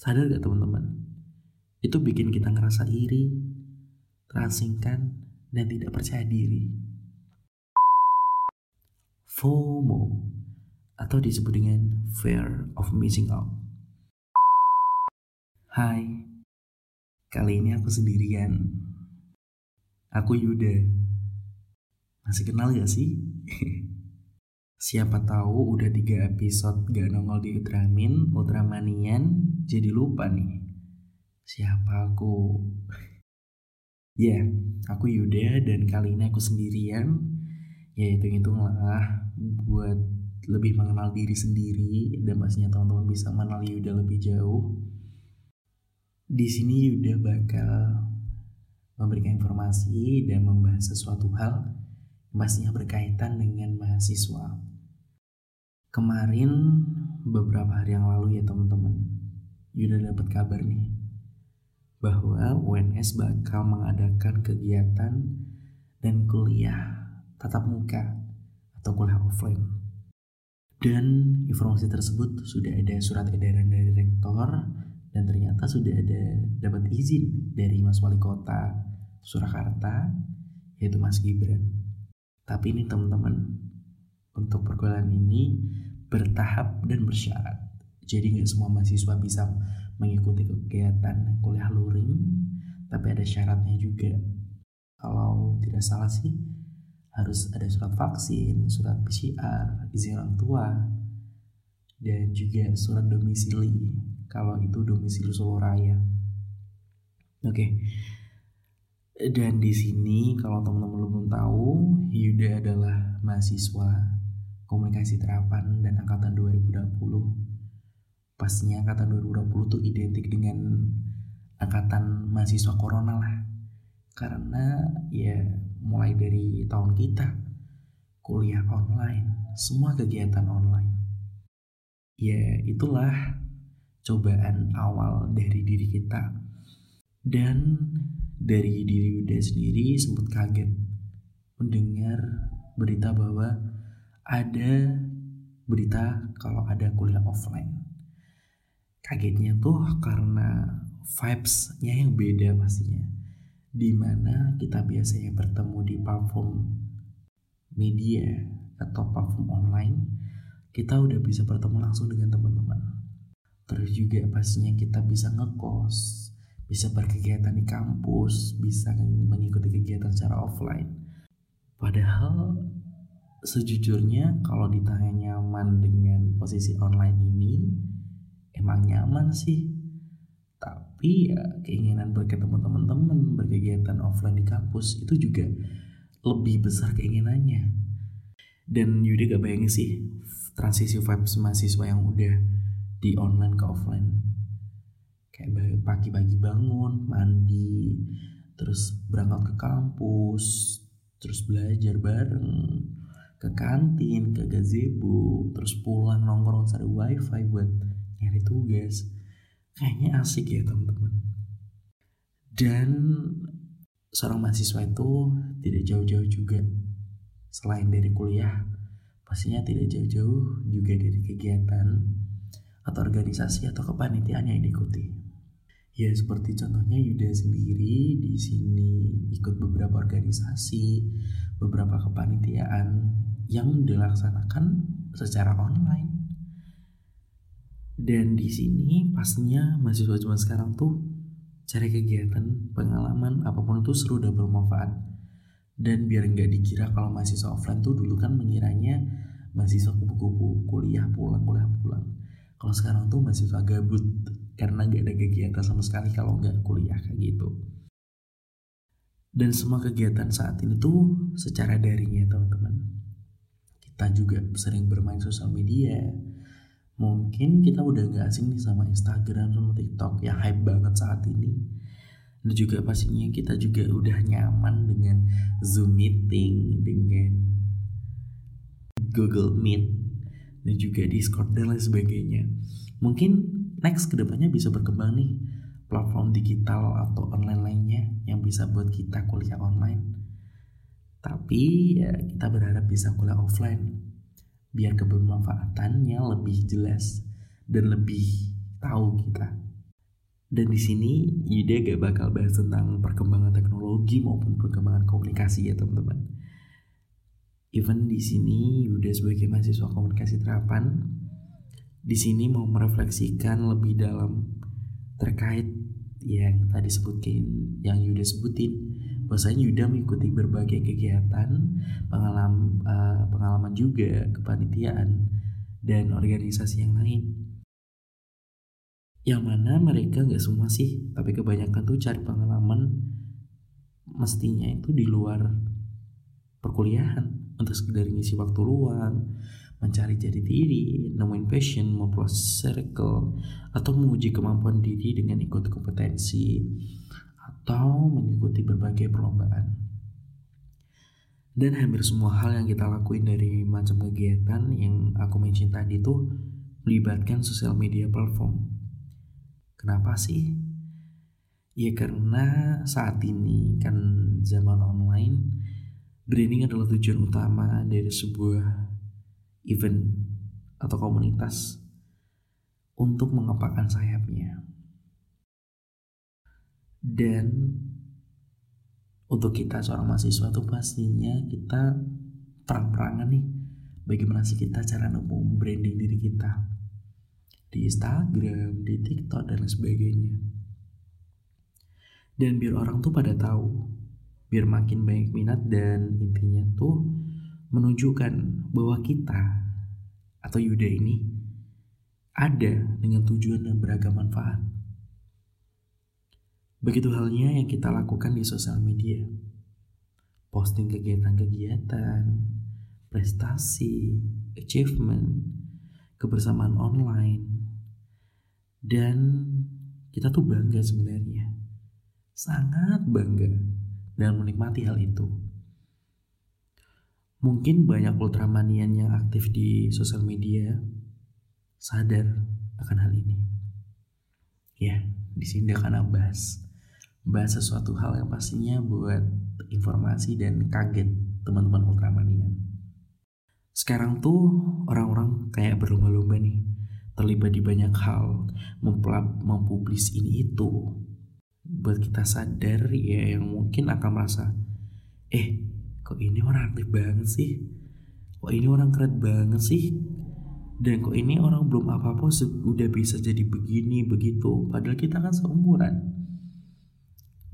Sadar gak teman-teman? Itu bikin kita ngerasa iri, terasingkan, dan tidak percaya diri. FOMO atau disebut dengan fear of missing out. Hai, kali ini aku sendirian. Aku Yuda. Masih kenal gak sih? Siapa tahu udah tiga episode gak nongol di Ultramin, Ultramanian, jadi lupa nih. Siapa aku? Ya, aku Yuda dan kali ini aku sendirian. Ya hitung-hitunglah buat lebih mengenal diri sendiri dan pastinya teman-teman bisa mengenal Yuda lebih jauh. Di sini Yuda bakal memberikan informasi dan membahas sesuatu hal pastinya berkaitan dengan mahasiswa Kemarin beberapa hari yang lalu ya teman-teman, Yuda dapat kabar nih bahwa UNS bakal mengadakan kegiatan dan kuliah tatap muka atau kuliah offline. Dan informasi tersebut sudah ada surat edaran dari rektor dan ternyata sudah ada dapat izin dari Mas Wali Kota Surakarta yaitu Mas Gibran. Tapi ini teman-teman untuk perkuliahan ini bertahap dan bersyarat. Jadi nggak semua mahasiswa bisa mengikuti kegiatan kuliah luring, tapi ada syaratnya juga. Kalau tidak salah sih harus ada surat vaksin, surat PCR, izin orang tua, dan juga surat domisili kalau itu domisili Solo Raya. Oke. Okay. Dan di sini kalau teman-teman belum tahu, Yuda adalah mahasiswa komunikasi terapan dan angkatan 2020 pastinya angkatan 2020 tuh identik dengan angkatan mahasiswa corona lah. Karena ya mulai dari tahun kita kuliah online semua kegiatan online. Ya itulah cobaan awal dari diri kita. Dan dari diri udah sendiri sempat kaget mendengar berita bahwa ada berita kalau ada kuliah offline. Kagetnya tuh karena vibes-nya yang beda pastinya. Di mana kita biasanya bertemu di platform media atau platform online, kita udah bisa bertemu langsung dengan teman-teman. Terus juga pastinya kita bisa ngekos, bisa berkegiatan di kampus, bisa mengikuti kegiatan secara offline. Padahal sejujurnya kalau ditanya nyaman dengan posisi online ini emang nyaman sih. Tapi ya keinginan berketemu teman-teman berkegiatan offline di kampus itu juga lebih besar keinginannya. Dan Yudi gak bayangin sih transisi vibes mahasiswa yang udah di online ke offline. Kayak pagi-pagi bangun mandi terus berangkat ke kampus terus belajar bareng ke kantin, ke gazebo, terus pulang nongkrong cari wifi buat nyari tugas. Kayaknya asik ya teman-teman. Dan seorang mahasiswa itu tidak jauh-jauh juga selain dari kuliah pastinya tidak jauh-jauh juga dari kegiatan atau organisasi atau kepanitiaan yang diikuti. Ya seperti contohnya Yuda sendiri di sini ikut beberapa organisasi, beberapa kepanitiaan yang dilaksanakan secara online. Dan di sini pastinya mahasiswa zaman sekarang tuh cari kegiatan, pengalaman apa pun itu seru dan bermanfaat. Dan biar nggak dikira kalau mahasiswa offline tuh dulu kan mengiranya mahasiswa kupu-kupu kuliah pulang kuliah pulang. Kalau sekarang tuh mahasiswa gabut karena nggak ada kegiatan sama sekali kalau nggak kuliah kayak gitu. Dan semua kegiatan saat ini tuh secara daring ya teman-teman. Kita juga sering bermain sosial media. Mungkin kita udah gak asing nih sama Instagram sama TikTok. Yang hype banget saat ini. Dan juga pastinya kita juga udah nyaman dengan Zoom meeting dengan Google Meet dan juga Discord dan lain sebagainya. Mungkin next ke depannya bisa berkembang nih platform digital atau online lainnya yang bisa buat kita kuliah online tapi ya kita berharap bisa kuliah offline biar kebermanfaatannya lebih jelas dan lebih tahu kita. Dan di sini Yuda gak bakal bahas tentang perkembangan teknologi maupun perkembangan komunikasi ya teman-teman. Even di sini Yuda sebagai mahasiswa komunikasi terapan di sini mau merefleksikan lebih dalam terkait yang tadi sebutin yang Yuda sebutin. Bahwasanya Yuda mengikuti berbagai kegiatan pengalaman uh, pengalaman juga kepanitiaan dan organisasi yang lain. Yang mana mereka nggak semua sih tapi kebanyakan tuh cari pengalaman. Mestinya itu di luar perkuliahan untuk sekedar ngisi waktu luang mencari jati diri nemuin passion memperluas circle atau menguji kemampuan diri dengan ikut kompetensi atau mengikuti berbagai perlombaan dan hampir semua hal yang kita lakuin dari macam kegiatan yang aku mention tadi tuh melibatkan sosial media platform Kenapa sih? Ya karena saat ini kan zaman online Branding adalah tujuan utama dari sebuah event atau komunitas untuk mengepakkan sayapnya. Dan untuk kita seorang mahasiswa tuh pastinya kita perang-perangan nih bagaimana sih kita cara nemu branding diri kita di Instagram, di TikTok dan sebagainya. Dan biar orang tuh pada tahu, biar makin banyak minat dan intinya tuh menunjukkan bahwa kita atau Yuda ini ada dengan tujuan dan beragam manfaat. Begitu halnya yang kita lakukan di sosial media. Posting kegiatan-kegiatan, prestasi, achievement, kebersamaan online, dan kita tuh bangga sebenarnya. Sangat bangga dan menikmati hal itu. Mungkin banyak ultramanian yang aktif di sosial media sadar akan hal ini. Ya, di sini akan bahas bahas sesuatu hal yang pastinya buat informasi dan kaget teman-teman ultramanian. Sekarang tuh orang-orang kayak berlomba-lomba nih terlibat di banyak hal, mempublis ini itu, buat kita sadar ya yang mungkin akan merasa, eh kok ini orang aktif banget sih, kok ini orang keren banget sih, dan kok ini orang belum apa-apa udah bisa jadi begini begitu, padahal kita kan seumuran.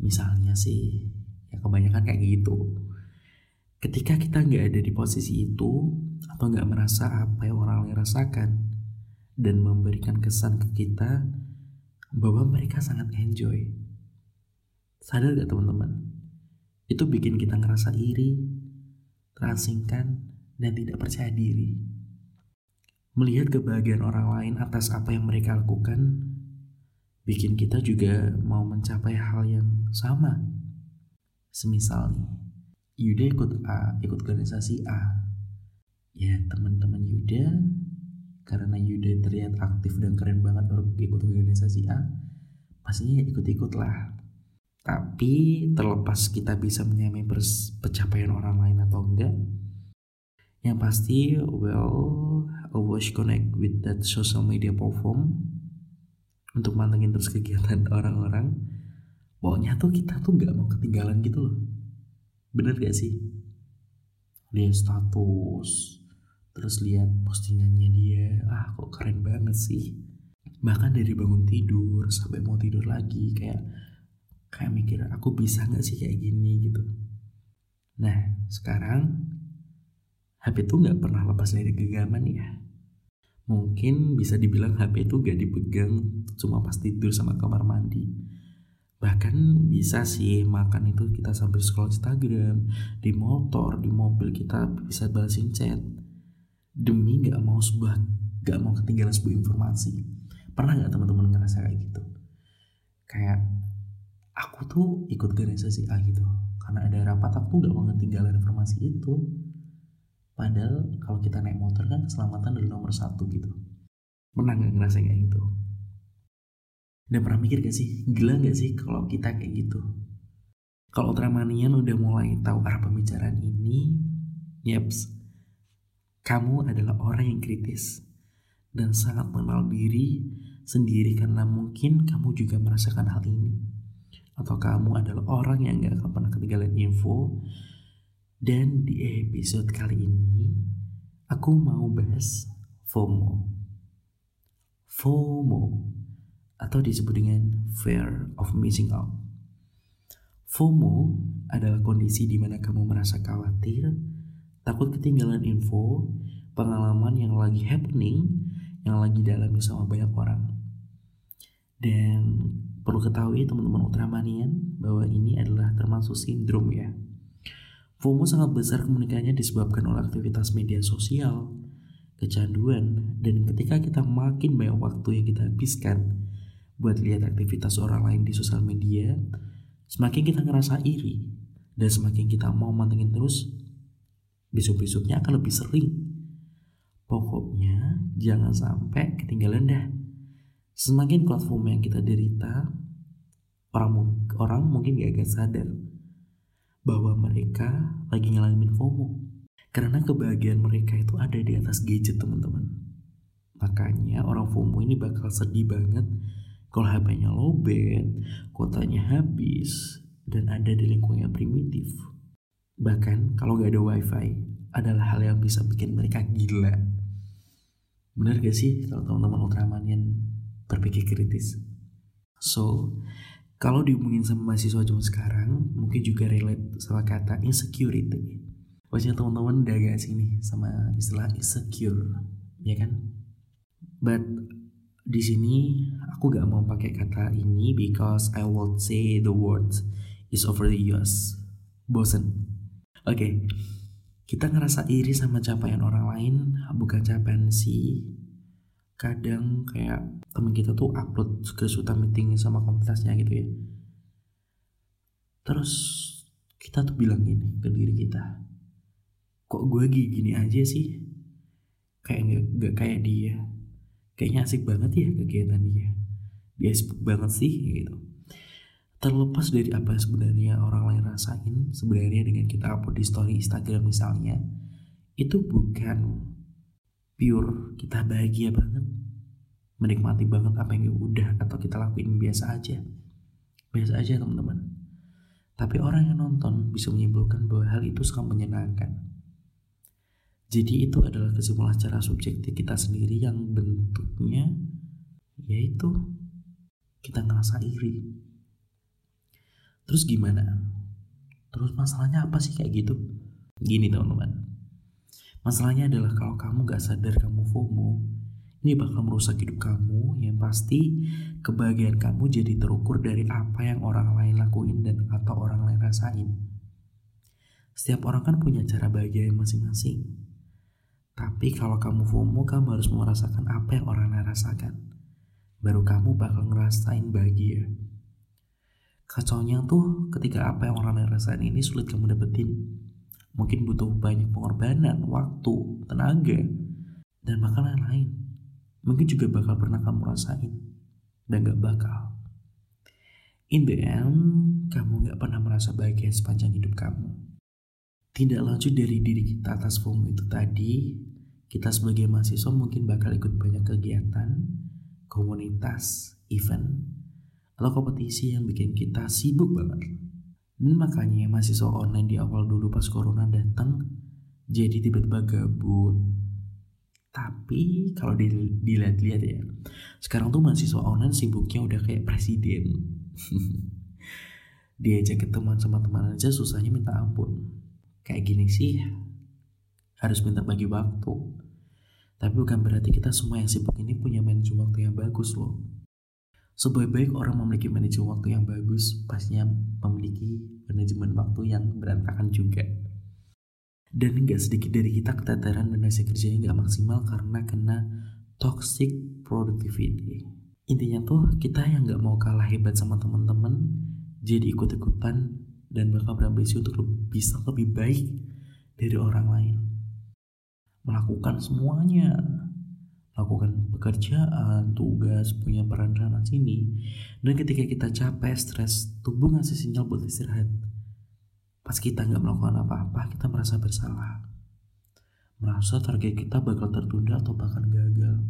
Misalnya sih, ya kebanyakan kayak gitu. Ketika kita nggak ada di posisi itu atau nggak merasa apa yang orang lain rasakan, dan memberikan kesan ke kita bahwa mereka sangat enjoy. Sadar gak teman-teman? Itu bikin kita ngerasa iri, terasingkan, dan tidak percaya diri. Melihat kebahagiaan orang lain atas apa yang mereka lakukan, bikin kita juga mau mencapai hal yang sama. Semisal nih, Yuda ikut A, ikut organisasi A. Ya teman-teman Yuda karena Yuda terlihat aktif dan keren banget ikut organisasi A pastinya ikut-ikut lah tapi terlepas kita bisa menyamai pencapaian orang lain atau enggak yang pasti well always connect with that social media platform untuk mantengin terus kegiatan orang-orang. Pokoknya tuh kita tuh nggak mau ketinggalan gitu loh. Bener gak sih? Lihat status terus lihat postingannya dia. Ah kok keren banget sih. Bahkan dari bangun tidur sampai mau tidur lagi kayak kayak mikir aku bisa nggak sih kayak gini? gitu. Nah sekarang HP itu nggak pernah lepas dari genggaman ya. Mungkin bisa dibilang HP itu gak dipegang cuma pas tidur sama kamar mandi. Bahkan bisa sih makan itu kita sambil scroll Instagram di motor di mobil kita bisa balasin chat. Demi gak mau sebuah gak mau ketinggalan sebuah informasi. Pernah nggak teman-teman ngerasa kayak gitu? Kayak aku tuh ikut organisasi A gitu. Karena ada rapat aku gak mau ketinggalan informasi itu. Padahal kalau kita naik motor kan keselamatan dari nomor satu gitu. Pernah nggak ngerasa kayak gitu? Dan pernah mikir gak sih? Gila gak sih kalau kita kayak gitu? Kalau Ultramanian udah mulai tahu arah pembicaraan ini yaps kamu adalah orang yang kritis dan sangat mengenal diri sendiri karena mungkin kamu juga merasakan hal ini. Atau kamu adalah orang yang gak akan pernah ketinggalan info. Dan di episode kali ini, aku mau bahas FOMO. FOMO atau disebut dengan fear of missing out. FOMO adalah kondisi di mana kamu merasa khawatir, takut ketinggalan info, pengalaman yang lagi happening, yang lagi dialami sama banyak orang. Dan perlu ketahui teman-teman Ultramanian bahwa ini adalah termasuk sindrom ya. FOMO sangat besar kemungkinannya disebabkan oleh aktivitas media sosial, kecanduan, dan ketika kita makin banyak waktu yang kita habiskan buat lihat aktivitas orang lain di sosial media, semakin kita ngerasa iri, dan semakin kita mau mantengin terus, besok-besoknya akan lebih sering Pokoknya jangan sampai ketinggalan dah. Semakin platform yang kita derita, orang orang mungkin gak agak sadar bahwa mereka lagi ngalamin FOMO. Karena kebahagiaan mereka itu ada di atas gadget teman-teman. Makanya orang FOMO ini bakal sedih banget kalau HP-nya lowbat, kotanya habis, dan ada di lingkungan yang primitif. Bahkan kalau gak ada wifi, adalah hal yang bisa bikin mereka gila. Benar gak sih kalau teman-teman Ultraman yang berpikir kritis? So, kalau dihubungin sama mahasiswa zaman sekarang, mungkin juga relate sama kata insecurity. Pasti teman-teman udah agak sini sama istilah insecure, ya kan? But di sini aku gak mau pakai kata ini because I will say the word is over the years. Bosen. Oke, okay. Kita ngerasa iri sama capaian orang lain, bukan capaian si kadang kayak temen kita tuh upload screenshot meeting sama komunitasnya gitu ya. Terus kita tuh bilang gini ke diri kita, kok gue gini aja sih? Kayak gak, gak kayak dia. Kayaknya asik banget ya kegiatan dia. Dia asik banget sih gitu terlepas dari apa sebenarnya orang lain rasain sebenarnya dengan kita upload di story Instagram misalnya itu bukan pure kita bahagia banget menikmati banget apa yang udah atau kita lakuin biasa aja biasa aja teman-teman tapi orang yang nonton bisa menyimpulkan bahwa hal itu sangat menyenangkan jadi itu adalah kesimpulan secara subjektif kita sendiri yang bentuknya yaitu kita ngerasa iri Terus gimana? Terus masalahnya apa sih kayak gitu? Gini teman-teman. Masalahnya adalah kalau kamu gak sadar kamu FOMO, ini bakal merusak hidup kamu yang pasti kebahagiaan kamu jadi terukur dari apa yang orang lain lakuin dan atau orang lain rasain. Setiap orang kan punya cara bahagia masing-masing. Tapi kalau kamu FOMO, kamu harus merasakan apa yang orang lain rasakan. Baru kamu bakal ngerasain bahagia. Kacaunya tuh ketika apa yang orang lain rasain ini sulit kamu dapetin. Mungkin butuh banyak pengorbanan, waktu, tenaga, dan bahkan lain-lain. Mungkin juga bakal pernah kamu rasain. Dan gak bakal. In the end, kamu gak pernah merasa bahagia sepanjang hidup kamu. Tidak lanjut dari diri kita atas FOMO itu tadi, kita sebagai mahasiswa mungkin bakal ikut banyak kegiatan, komunitas, event, atau kompetisi yang bikin kita sibuk banget. Dan makanya mahasiswa online di awal dulu pas corona datang jadi tiba-tiba gabut. Tapi kalau dilihat-lihat ya, sekarang tuh mahasiswa online sibuknya udah kayak presiden. Diajak ketemuan sama teman aja susahnya minta ampun. Kayak gini sih, harus minta bagi waktu. Tapi bukan berarti kita semua yang sibuk ini punya manajemen waktu yang bagus loh. Sebaik-baik orang memiliki manajemen waktu yang bagus, pastinya memiliki manajemen waktu yang berantakan juga. Dan nggak sedikit dari kita keteteran dan hasil kerjanya nggak maksimal karena kena toxic productivity. Intinya tuh kita yang nggak mau kalah hebat sama teman-teman, jadi ikut-ikutan dan bakal berambisi untuk bisa lebih baik dari orang lain. Melakukan semuanya lakukan pekerjaan, tugas, punya peran sana sini. Dan ketika kita capek, stres, tubuh ngasih sinyal buat istirahat. Pas kita nggak melakukan apa-apa, kita merasa bersalah. Merasa target kita bakal tertunda atau bahkan gagal.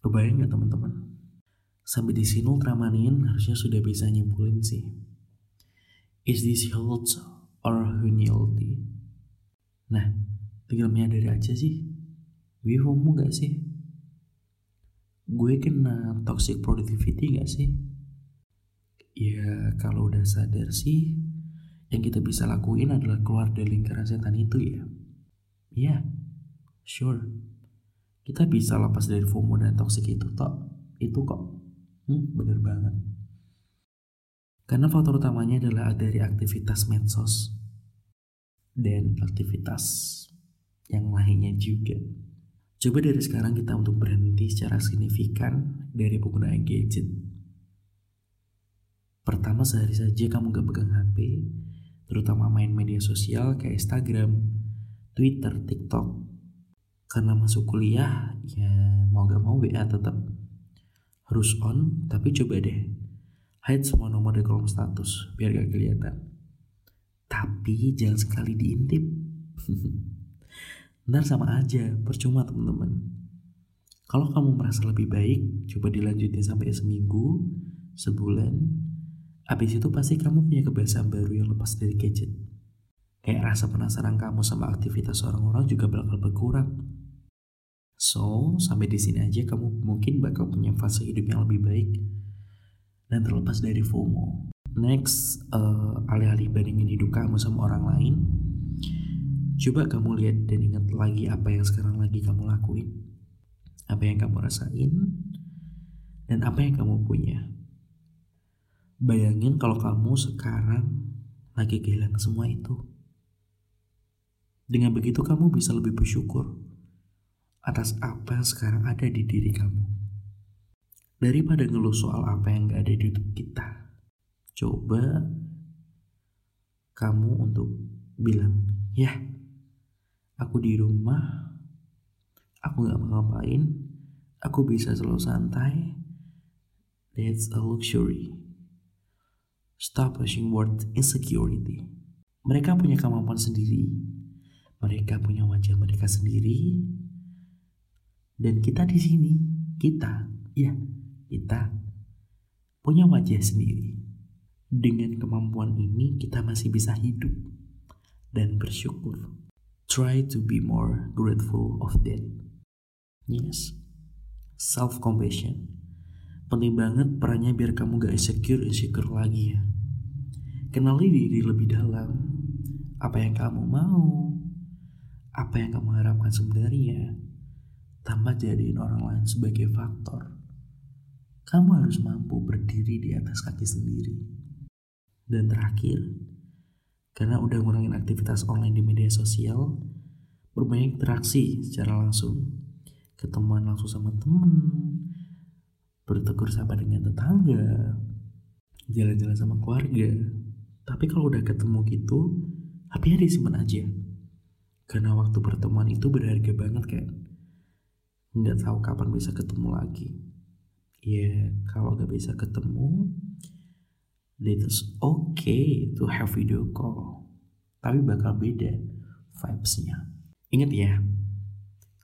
Kebayang gak teman-teman? Sampai di sini Ultramanian harusnya sudah bisa nyimpulin sih. Is this health or unhealthy? Nah, tinggal menyadari aja sih. Gue FOMO gak sih? Gue kena toxic productivity gak sih? Ya kalau udah sadar sih Yang kita bisa lakuin adalah keluar dari lingkaran setan itu ya. Ya, yeah, sure. Kita bisa lepas dari FOMO dan toxic itu tok Itu kok. Hmm, bener banget. Karena faktor utamanya adalah dari aktivitas medsos Dan aktivitas yang lainnya juga Coba dari sekarang kita untuk berhenti secara signifikan dari penggunaan gadget Pertama sehari saja kamu gak pegang HP, terutama main media sosial kayak Instagram, Twitter, TikTok. Karena masuk kuliah, ya mau gak mau WA tetap harus on, tapi coba deh hide semua nomor di kolom status biar gak kelihatan. Tapi jangan sekali diintip. Ntar sama aja, percuma teman-teman. Kalau kamu merasa lebih baik, coba dilanjutin sampai seminggu, sebulan, Habis itu pasti kamu punya kebiasaan baru yang lepas dari gadget. Kayak rasa penasaran kamu sama aktivitas orang-orang juga bakal berkurang. So, sampai di sini aja kamu mungkin bakal punya fase hidup yang lebih baik dan terlepas dari FOMO. Next, uh, alih-alih bandingin hidup kamu sama orang lain, coba kamu lihat dan ingat lagi apa yang sekarang lagi kamu lakuin, apa yang kamu rasain, dan apa yang kamu punya. Bayangin kalau kamu sekarang lagi kehilangan semua itu. Dengan begitu kamu bisa lebih bersyukur atas apa yang sekarang ada di diri kamu. Daripada ngeluh soal apa yang gak ada di hidup kita. Coba kamu untuk bilang, ya aku di rumah, aku gak mau ngapain, aku bisa selalu santai, that's a luxury. Stop pushing word insecurity. Mereka punya kemampuan sendiri. Mereka punya wajah mereka sendiri. Dan kita di sini, kita, ya, kita punya wajah sendiri. Dengan kemampuan ini kita masih bisa hidup dan bersyukur. Try to be more grateful of that. Yes. Self compassion. Penting banget perannya biar kamu gak insecure insecure lagi ya. Kenali diri lebih dalam. Apa yang kamu mau, apa yang kamu harapkan sebenarnya, tanpa jadiin orang lain sebagai faktor. Kamu harus mampu berdiri di atas kaki sendiri. Dan terakhir, karena udah ngurangin aktivitas online di media sosial, berbanyak interaksi secara langsung. Ketemuan langsung sama temen, bertegur sapa dengan tetangga, jalan-jalan sama keluarga, tapi kalau udah ketemu gitu, HP-nya disimpan aja. Karena waktu pertemuan itu berharga banget kan. Nggak tahu kapan bisa ketemu lagi. Ya, kalau gak bisa ketemu, it's okay to have video call. Tapi bakal beda vibes-nya. Ingat ya,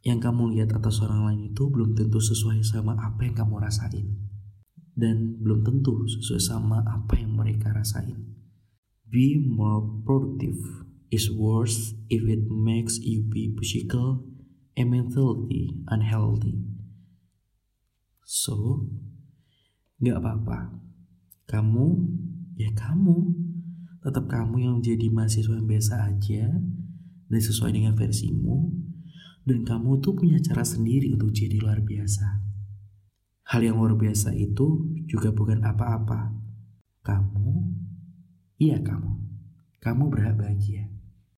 yang kamu lihat atas orang lain itu belum tentu sesuai sama apa yang kamu rasain. Dan belum tentu sesuai sama apa yang mereka rasain. Be more productive is worse if it makes you be physical and mentally unhealthy. So, gak apa-apa. Kamu, ya kamu. Tetap kamu yang jadi mahasiswa yang biasa aja dan sesuai dengan versimu. Dan kamu tuh punya cara sendiri untuk jadi luar biasa. Hal yang luar biasa itu juga bukan apa-apa. Kamu Iya kamu, kamu berhak bahagia.